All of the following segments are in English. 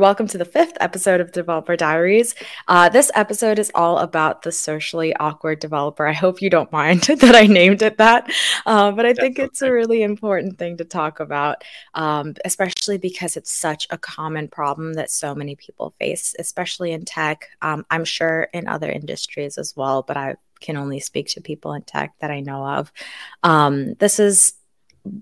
Welcome to the fifth episode of Developer Diaries. Uh, this episode is all about the socially awkward developer. I hope you don't mind that I named it that, uh, but I That's think it's a really important thing to talk about, um, especially because it's such a common problem that so many people face, especially in tech. Um, I'm sure in other industries as well, but I can only speak to people in tech that I know of. Um, this is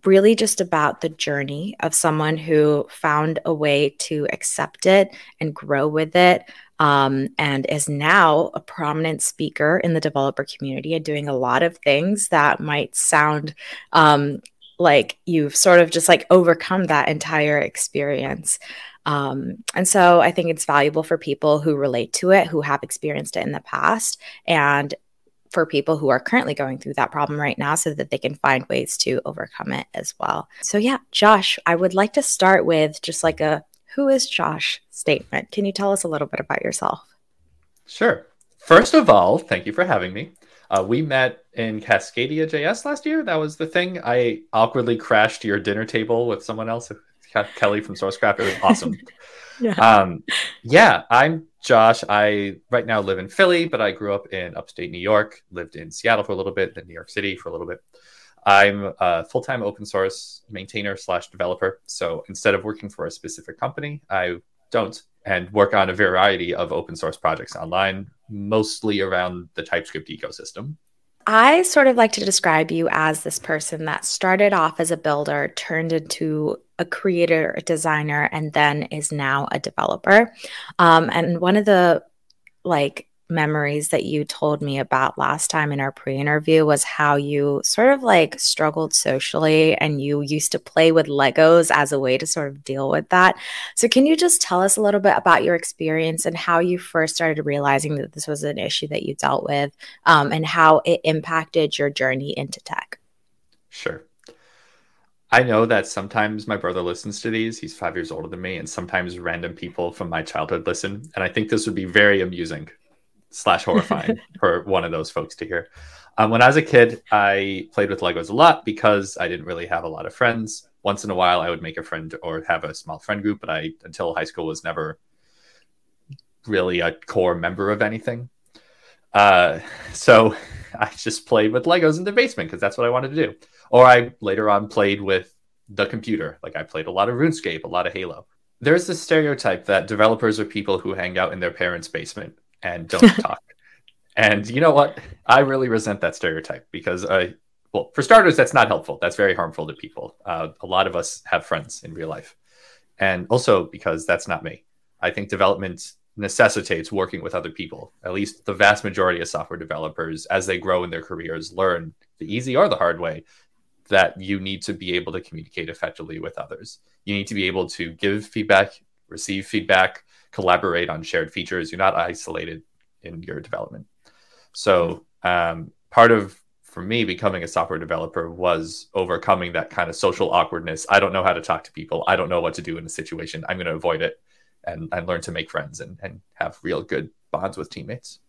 really just about the journey of someone who found a way to accept it and grow with it um, and is now a prominent speaker in the developer community and doing a lot of things that might sound um, like you've sort of just like overcome that entire experience. Um, and so I think it's valuable for people who relate to it, who have experienced it in the past, and for people who are currently going through that problem right now so that they can find ways to overcome it as well. So, yeah, Josh, I would like to start with just like a who is Josh statement. Can you tell us a little bit about yourself? Sure. First of all, thank you for having me. Uh, we met in Cascadia JS last year. That was the thing. I awkwardly crashed your dinner table with someone else, Kelly from Sourcegraph. It was awesome. yeah. Um, yeah, I'm Josh. I right now live in Philly, but I grew up in upstate New York, lived in Seattle for a little bit, then New York City for a little bit. I'm a full time open source maintainer slash developer. So instead of working for a specific company, I don't and work on a variety of open source projects online, mostly around the TypeScript ecosystem. I sort of like to describe you as this person that started off as a builder, turned into a creator, a designer, and then is now a developer. Um, and one of the like memories that you told me about last time in our pre-interview was how you sort of like struggled socially and you used to play with legos as a way to sort of deal with that. So can you just tell us a little bit about your experience and how you first started realizing that this was an issue that you dealt with um, and how it impacted your journey into tech? Sure I know that sometimes my brother listens to these. He's five years older than me, and sometimes random people from my childhood listen. And I think this would be very amusing slash horrifying for one of those folks to hear. Um, when I was a kid, I played with Legos a lot because I didn't really have a lot of friends. Once in a while, I would make a friend or have a small friend group, but I, until high school, was never really a core member of anything. Uh, so I just played with Legos in the basement because that's what I wanted to do. Or I later on played with the computer. Like I played a lot of RuneScape, a lot of Halo. There's this stereotype that developers are people who hang out in their parents' basement and don't talk. And you know what? I really resent that stereotype because I, well, for starters, that's not helpful. That's very harmful to people. Uh, a lot of us have friends in real life. And also because that's not me. I think development necessitates working with other people. At least the vast majority of software developers, as they grow in their careers, learn the easy or the hard way that you need to be able to communicate effectively with others. You need to be able to give feedback, receive feedback, collaborate on shared features. You're not isolated in your development. So um, part of for me becoming a software developer was overcoming that kind of social awkwardness. I don't know how to talk to people. I don't know what to do in a situation. I'm going to avoid it and, and learn to make friends and, and have real good bonds with teammates.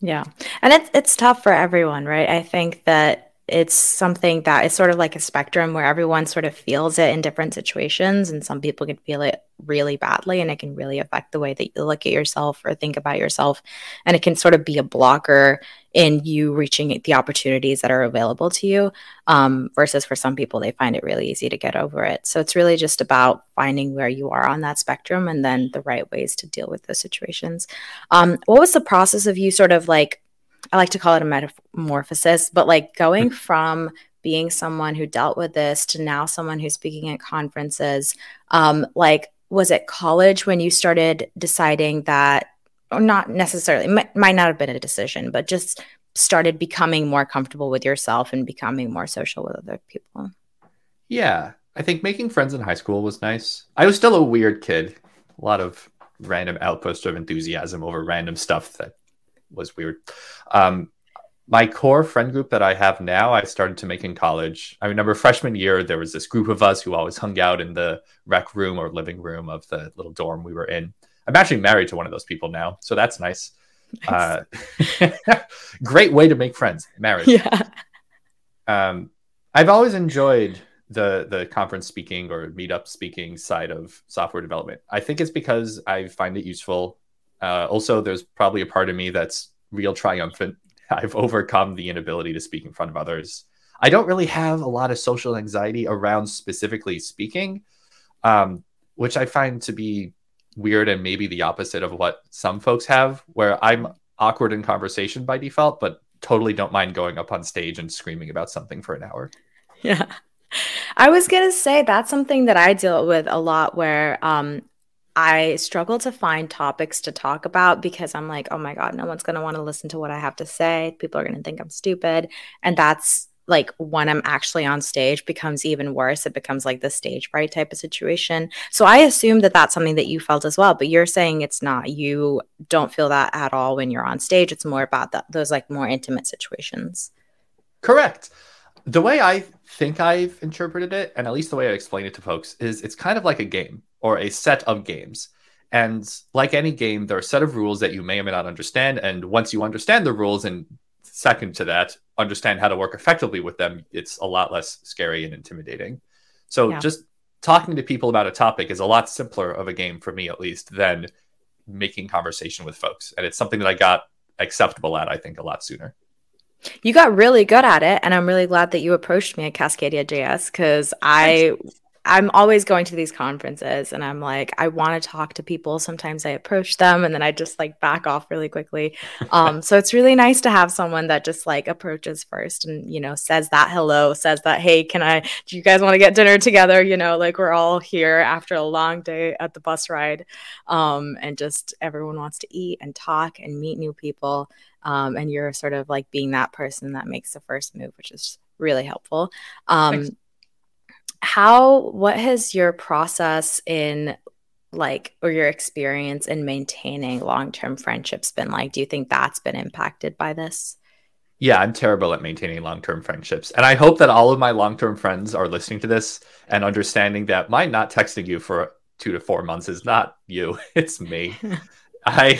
Yeah. And it's it's tough for everyone, right? I think that it's something that is sort of like a spectrum where everyone sort of feels it in different situations and some people can feel it really badly and it can really affect the way that you look at yourself or think about yourself and it can sort of be a blocker in you reaching the opportunities that are available to you um, versus for some people they find it really easy to get over it. So it's really just about finding where you are on that spectrum and then the right ways to deal with those situations. Um, what was the process of you sort of like I like to call it a metamorphosis, but like going from being someone who dealt with this to now someone who's speaking at conferences, um, like was it college when you started deciding that, or not necessarily, might, might not have been a decision, but just started becoming more comfortable with yourself and becoming more social with other people? Yeah, I think making friends in high school was nice. I was still a weird kid, a lot of random outbursts of enthusiasm over random stuff that was weird. Um, my core friend group that I have now, I started to make in college. I remember freshman year, there was this group of us who always hung out in the rec room or living room of the little dorm we were in. I'm actually married to one of those people now, so that's nice. nice. Uh, great way to make friends, marriage. Yeah. Um, I've always enjoyed the the conference speaking or meetup speaking side of software development. I think it's because I find it useful. Uh, also, there's probably a part of me that's real triumphant. I've overcome the inability to speak in front of others. I don't really have a lot of social anxiety around specifically speaking, um, which I find to be weird and maybe the opposite of what some folks have, where I'm awkward in conversation by default, but totally don't mind going up on stage and screaming about something for an hour. Yeah. I was going to say that's something that I deal with a lot where um, I struggle to find topics to talk about because I'm like, oh my God, no one's going to want to listen to what I have to say. People are going to think I'm stupid. And that's like when I'm actually on stage becomes even worse. It becomes like the stage fright type of situation. So I assume that that's something that you felt as well, but you're saying it's not. You don't feel that at all when you're on stage. It's more about those like more intimate situations. Correct. The way I think I've interpreted it, and at least the way I explain it to folks, is it's kind of like a game or a set of games. And like any game, there are a set of rules that you may or may not understand. And once you understand the rules, and second to that, understand how to work effectively with them, it's a lot less scary and intimidating. So yeah. just talking to people about a topic is a lot simpler of a game for me, at least, than making conversation with folks. And it's something that I got acceptable at, I think, a lot sooner. You got really good at it, and I'm really glad that you approached me at Cascadia JS because I I'm always going to these conferences and I'm like, I want to talk to people. Sometimes I approach them and then I just like back off really quickly. Um, so it's really nice to have someone that just like approaches first and, you know, says that hello, says that, hey, can I, do you guys want to get dinner together? You know, like we're all here after a long day at the bus ride. Um, and just everyone wants to eat and talk and meet new people. Um, and you're sort of like being that person that makes the first move, which is really helpful. Um, how what has your process in like or your experience in maintaining long-term friendships been like? Do you think that's been impacted by this? Yeah i'm terrible at maintaining long-term friendships. And i hope that all of my long-term friends are listening to this and understanding that my not texting you for two to four months is not you it's me. I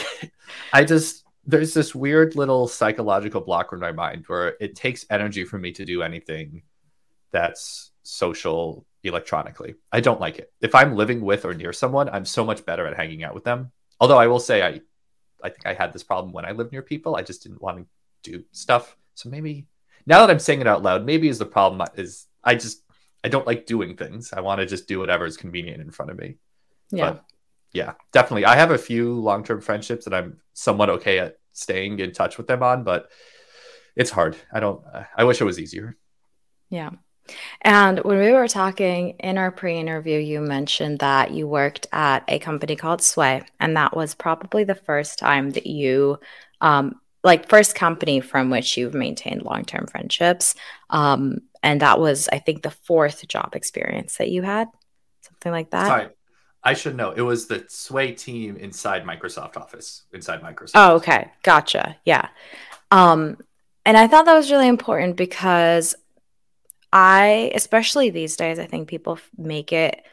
i just there's this weird little psychological block in my mind where it takes energy for me to do anything that's social electronically. I don't like it. If I'm living with or near someone, I'm so much better at hanging out with them. Although I will say I I think I had this problem when I lived near people. I just didn't want to do stuff. So maybe now that I'm saying it out loud, maybe is the problem is I just I don't like doing things. I want to just do whatever is convenient in front of me. Yeah. But yeah, definitely. I have a few long-term friendships that I'm somewhat okay at staying in touch with them on, but it's hard. I don't I wish it was easier. Yeah. And when we were talking in our pre interview, you mentioned that you worked at a company called Sway. And that was probably the first time that you, um, like, first company from which you've maintained long term friendships. Um, and that was, I think, the fourth job experience that you had, something like that. Sorry. I should know. It was the Sway team inside Microsoft Office, inside Microsoft. Oh, okay. Gotcha. Yeah. Um, and I thought that was really important because I, especially these days, I think people make it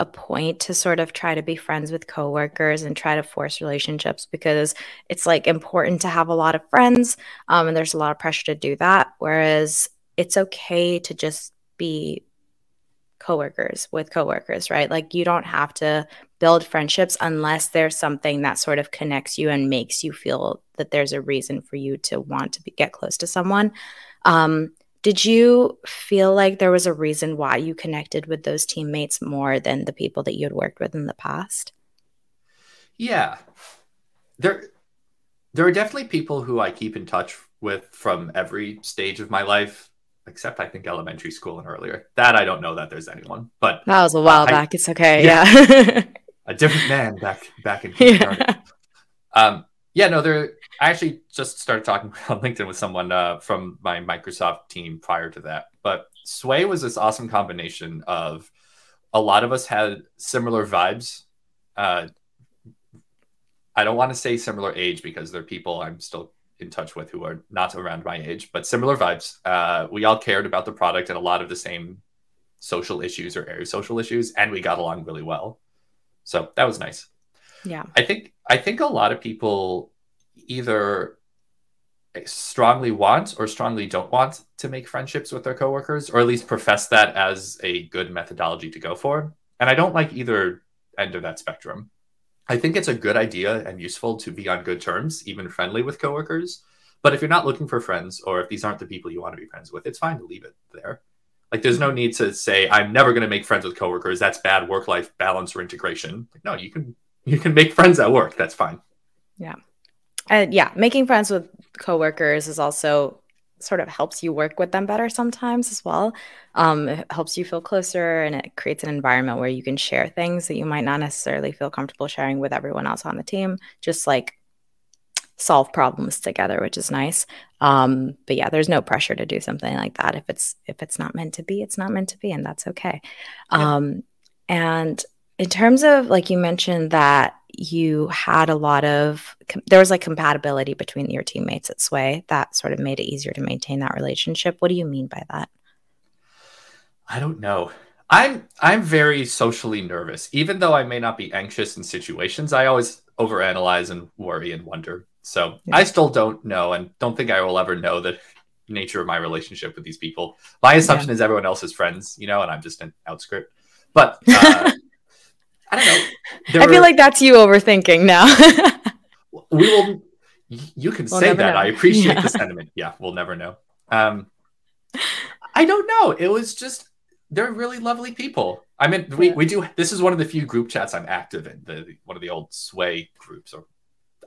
a point to sort of try to be friends with coworkers and try to force relationships because it's like important to have a lot of friends um, and there's a lot of pressure to do that. Whereas it's okay to just be coworkers with coworkers, right? Like you don't have to build friendships unless there's something that sort of connects you and makes you feel that there's a reason for you to want to be, get close to someone. Um, did you feel like there was a reason why you connected with those teammates more than the people that you had worked with in the past? Yeah. There there are definitely people who I keep in touch with from every stage of my life, except I think elementary school and earlier. That I don't know that there's anyone. But that was a while uh, back. It's okay. Yeah. yeah. a different man back back in kindergarten. Yeah. Um yeah, no, there. I actually just started talking on LinkedIn with someone uh, from my Microsoft team prior to that. But Sway was this awesome combination of a lot of us had similar vibes. Uh, I don't want to say similar age because there are people I'm still in touch with who are not around my age, but similar vibes. Uh, we all cared about the product and a lot of the same social issues or area social issues, and we got along really well. So that was nice. Yeah. I think I think a lot of people either strongly want or strongly don't want to make friendships with their coworkers, or at least profess that as a good methodology to go for. And I don't like either end of that spectrum. I think it's a good idea and useful to be on good terms, even friendly with coworkers. But if you're not looking for friends, or if these aren't the people you want to be friends with, it's fine to leave it there. Like, there's no need to say, "I'm never going to make friends with coworkers." That's bad work-life balance or integration. Like, no, you can you can make friends at work. That's fine. Yeah, and yeah, making friends with coworkers is also sort of helps you work with them better sometimes as well. Um, it helps you feel closer and it creates an environment where you can share things that you might not necessarily feel comfortable sharing with everyone else on the team. Just like solve problems together, which is nice. Um, but yeah, there's no pressure to do something like that. If it's if it's not meant to be, it's not meant to be, and that's okay. Um, and in terms of like you mentioned that you had a lot of there was like compatibility between your teammates at Sway that sort of made it easier to maintain that relationship. What do you mean by that? I don't know. I'm I'm very socially nervous. Even though I may not be anxious in situations, I always overanalyze and worry and wonder. So yeah. I still don't know and don't think I will ever know the nature of my relationship with these people. My assumption yeah. is everyone else is friends, you know, and I'm just an outscript. But uh, I don't know. There I feel like that's you overthinking now. we will. You can we'll say that. Know. I appreciate yeah. the sentiment. Yeah, we'll never know. Um, I don't know. It was just they're really lovely people. I mean, we, we do. This is one of the few group chats I'm active in. The one of the old Sway groups. Or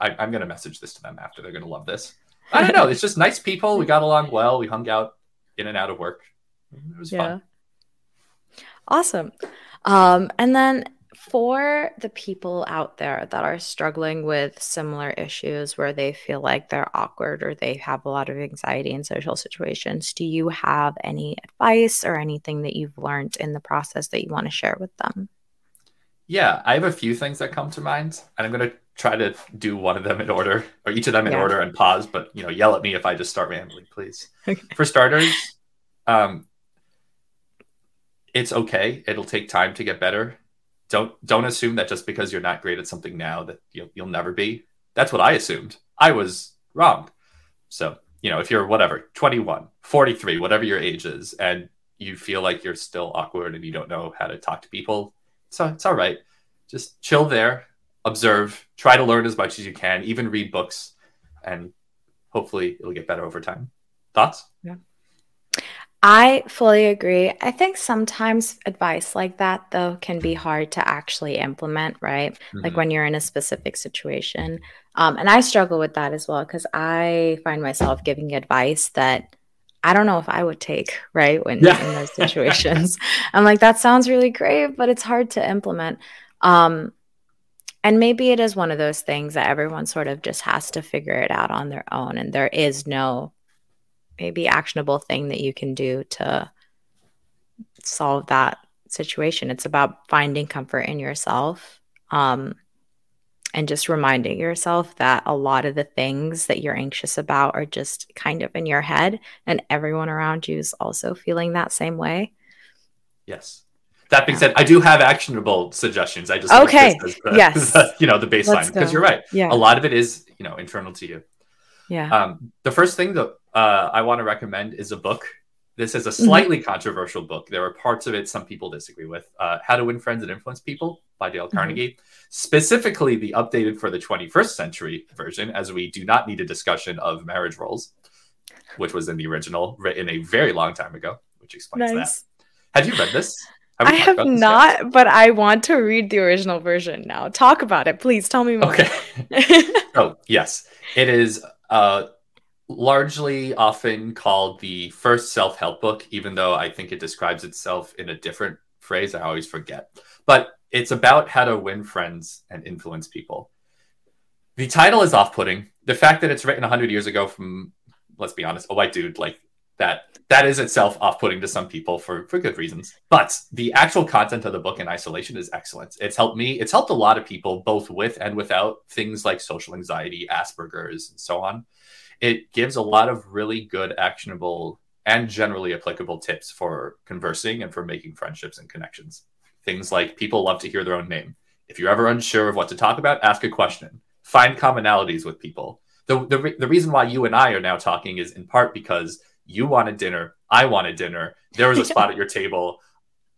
I, I'm going to message this to them after. They're going to love this. I don't know. It's just nice people. We got along well. We hung out in and out of work. It was yeah. fun. Awesome. Um, and then for the people out there that are struggling with similar issues where they feel like they're awkward or they have a lot of anxiety in social situations, do you have any advice or anything that you've learned in the process that you want to share with them? Yeah, I have a few things that come to mind, and I'm going to try to do one of them in order, or each of them in yeah. order, and pause. But you know, yell at me if I just start rambling, please. Okay. For starters, um, it's okay. It'll take time to get better don't don't assume that just because you're not great at something now that you'll, you'll never be. That's what i assumed. I was wrong. So you know if you're whatever 21 43 whatever your age is and you feel like you're still awkward and you don't know how to talk to people so it's all right. Just chill there observe try to learn as much as you can even read books and hopefully it'll get better over time. Thoughts? Yeah I fully agree. I think sometimes advice like that, though, can be hard to actually implement, right? Mm-hmm. Like when you're in a specific situation. Um, and I struggle with that as well because I find myself giving advice that I don't know if I would take, right? When yeah. in those situations, I'm like, that sounds really great, but it's hard to implement. Um, and maybe it is one of those things that everyone sort of just has to figure it out on their own. And there is no maybe actionable thing that you can do to solve that situation. It's about finding comfort in yourself um, and just reminding yourself that a lot of the things that you're anxious about are just kind of in your head, and everyone around you is also feeling that same way. Yes. That being said, I do have actionable suggestions. I just okay. The, yes, the, you know the baseline because you're right. Yeah, a lot of it is you know internal to you. Yeah. Um, the first thing that uh, I want to recommend is a book. This is a mm-hmm. slightly mm-hmm. controversial book. There are parts of it some people disagree with. Uh, How to Win Friends and Influence People by Dale mm-hmm. Carnegie, specifically the updated for the 21st century version, as we do not need a discussion of marriage roles, which was in the original, written a very long time ago, which explains nice. that. Have you read this? Have I have not, yet? but I want to read the original version now. Talk about it, please. Tell me more. Okay. oh yes, it is uh, largely often called the first self help book, even though I think it describes itself in a different phrase. I always forget. But it's about how to win friends and influence people. The title is off putting. The fact that it's written 100 years ago from, let's be honest, a white dude, like that, that is itself off putting to some people for, for good reasons. But the actual content of the book in isolation is excellent. It's helped me, it's helped a lot of people, both with and without things like social anxiety, Asperger's, and so on it gives a lot of really good, actionable, and generally applicable tips for conversing and for making friendships and connections. Things like people love to hear their own name. If you're ever unsure of what to talk about, ask a question. Find commonalities with people. the, the, the reason why you and I are now talking is in part because you wanted dinner, I wanted dinner. There was a spot at your table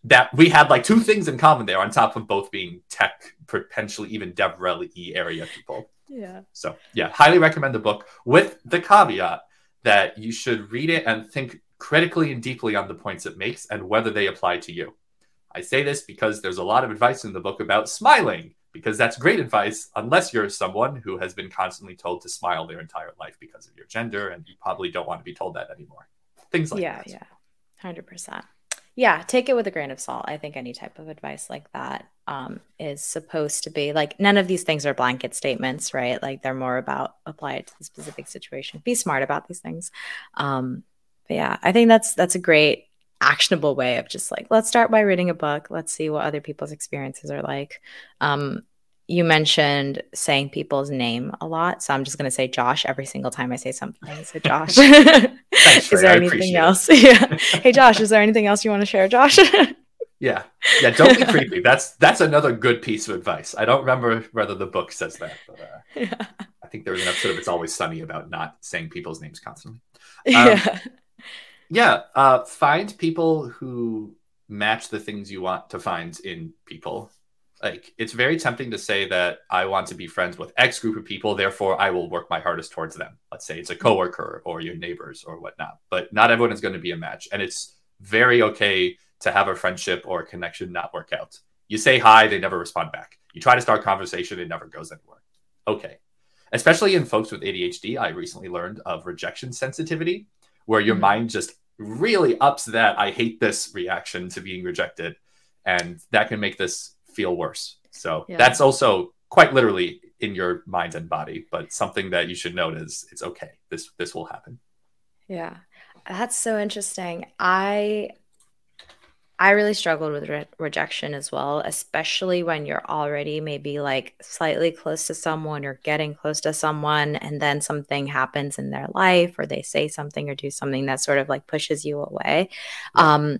that we had like two things in common there, on top of both being tech, potentially even DevRel E area people. Yeah. So yeah, highly recommend the book with the caveat that you should read it and think critically and deeply on the points it makes and whether they apply to you. I say this because there's a lot of advice in the book about smiling, because that's great advice unless you're someone who has been constantly told to smile their entire life because of your gender and you probably don't want to be told that anymore. Things like yeah, that. Yeah, yeah. 100% yeah, take it with a grain of salt. I think any type of advice like that um, is supposed to be like none of these things are blanket statements, right? Like they're more about apply it to the specific situation. Be smart about these things. Um, but yeah, I think that's that's a great actionable way of just like let's start by reading a book. Let's see what other people's experiences are like. Um, you mentioned saying people's name a lot. So I'm just going to say Josh every single time I say something. So, Josh, is there anything else? yeah. Hey, Josh, is there anything else you want to share, Josh? yeah. Yeah. Don't be creepy. That's that's another good piece of advice. I don't remember whether the book says that, but uh, yeah. I think there was an episode of It's Always Sunny about not saying people's names constantly. Um, yeah. Yeah. Uh, find people who match the things you want to find in people like it's very tempting to say that I want to be friends with X group of people, therefore I will work my hardest towards them. Let's say it's a coworker or your neighbors or whatnot. But not everyone is going to be a match. And it's very okay to have a friendship or a connection not work out. You say hi, they never respond back. You try to start conversation, it never goes anywhere. Okay. Especially in folks with ADHD, I recently learned of rejection sensitivity, where your mm-hmm. mind just really ups that I hate this reaction to being rejected. And that can make this feel worse. So yeah. that's also quite literally in your mind and body, but something that you should note is it's okay. This this will happen. Yeah. That's so interesting. I I really struggled with re- rejection as well, especially when you're already maybe like slightly close to someone or getting close to someone, and then something happens in their life or they say something or do something that sort of like pushes you away. Yeah. Um,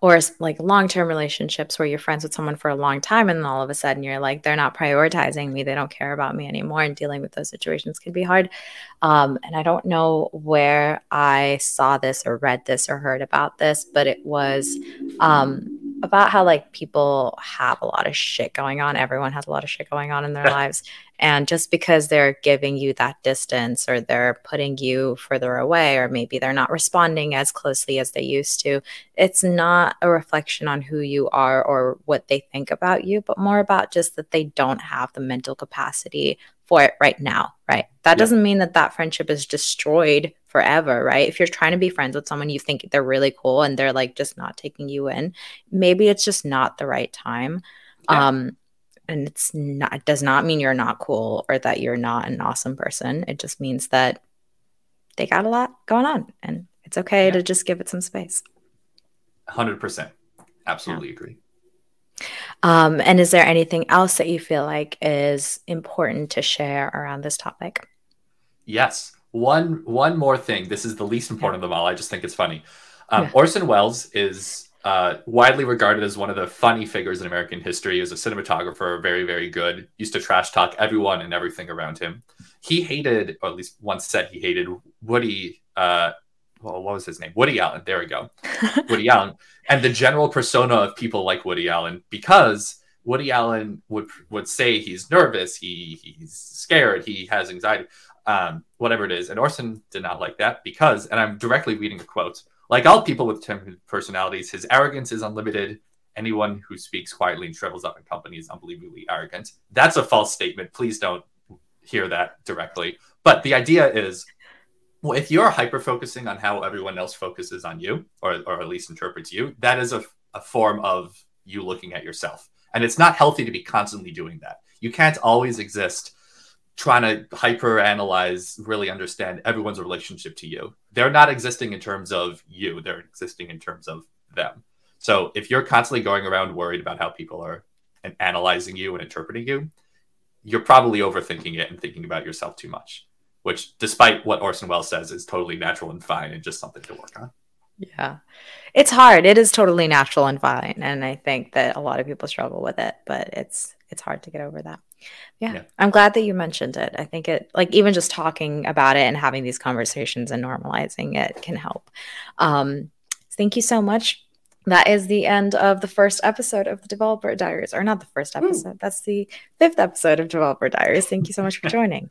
or like long-term relationships where you're friends with someone for a long time and then all of a sudden you're like they're not prioritizing me. They don't care about me anymore and dealing with those situations can be hard. Um, and i don't know where i saw this or read this or heard about this but it was um, about how like people have a lot of shit going on everyone has a lot of shit going on in their lives and just because they're giving you that distance or they're putting you further away, or maybe they're not responding as closely as they used to, it's not a reflection on who you are or what they think about you, but more about just that they don't have the mental capacity for it right now, right? That yeah. doesn't mean that that friendship is destroyed forever, right? If you're trying to be friends with someone you think they're really cool and they're like just not taking you in, maybe it's just not the right time. Yeah. Um, and it's not it does not mean you're not cool or that you're not an awesome person it just means that they got a lot going on and it's okay yeah. to just give it some space 100% absolutely yeah. agree um, and is there anything else that you feel like is important to share around this topic yes one one more thing this is the least important yeah. of them all i just think it's funny um, orson welles is uh, widely regarded as one of the funny figures in American history. He was a cinematographer, very, very good. Used to trash talk everyone and everything around him. He hated, or at least once said he hated Woody. Uh, well, what was his name? Woody Allen. There we go. Woody Allen, and the general persona of people like Woody Allen, because Woody Allen would would say he's nervous, he he's scared, he has anxiety, um, whatever it is. And Orson did not like that because, and I'm directly reading a quote like all people with temperament personalities, his arrogance is unlimited. Anyone who speaks quietly and shrivels up in company is unbelievably arrogant. That's a false statement. Please don't hear that directly. But the idea is well, if you're hyper focusing on how everyone else focuses on you, or, or at least interprets you, that is a, a form of you looking at yourself. And it's not healthy to be constantly doing that. You can't always exist trying to hyper analyze, really understand everyone's relationship to you. They're not existing in terms of you, they're existing in terms of them. So if you're constantly going around worried about how people are and analyzing you and interpreting you, you're probably overthinking it and thinking about yourself too much, which, despite what Orson Welles says, is totally natural and fine and just something to work on. Yeah. It's hard. It is totally natural and fine. And I think that a lot of people struggle with it, but it's it's hard to get over that. yeah, yeah, I'm glad that you mentioned it. I think it, like, even just talking about it and having these conversations and normalizing it can help. Um, thank you so much. That is the end of the first episode of the Developer Diaries, or not the first episode. Ooh. That's the fifth episode of Developer Diaries. Thank you so much for joining.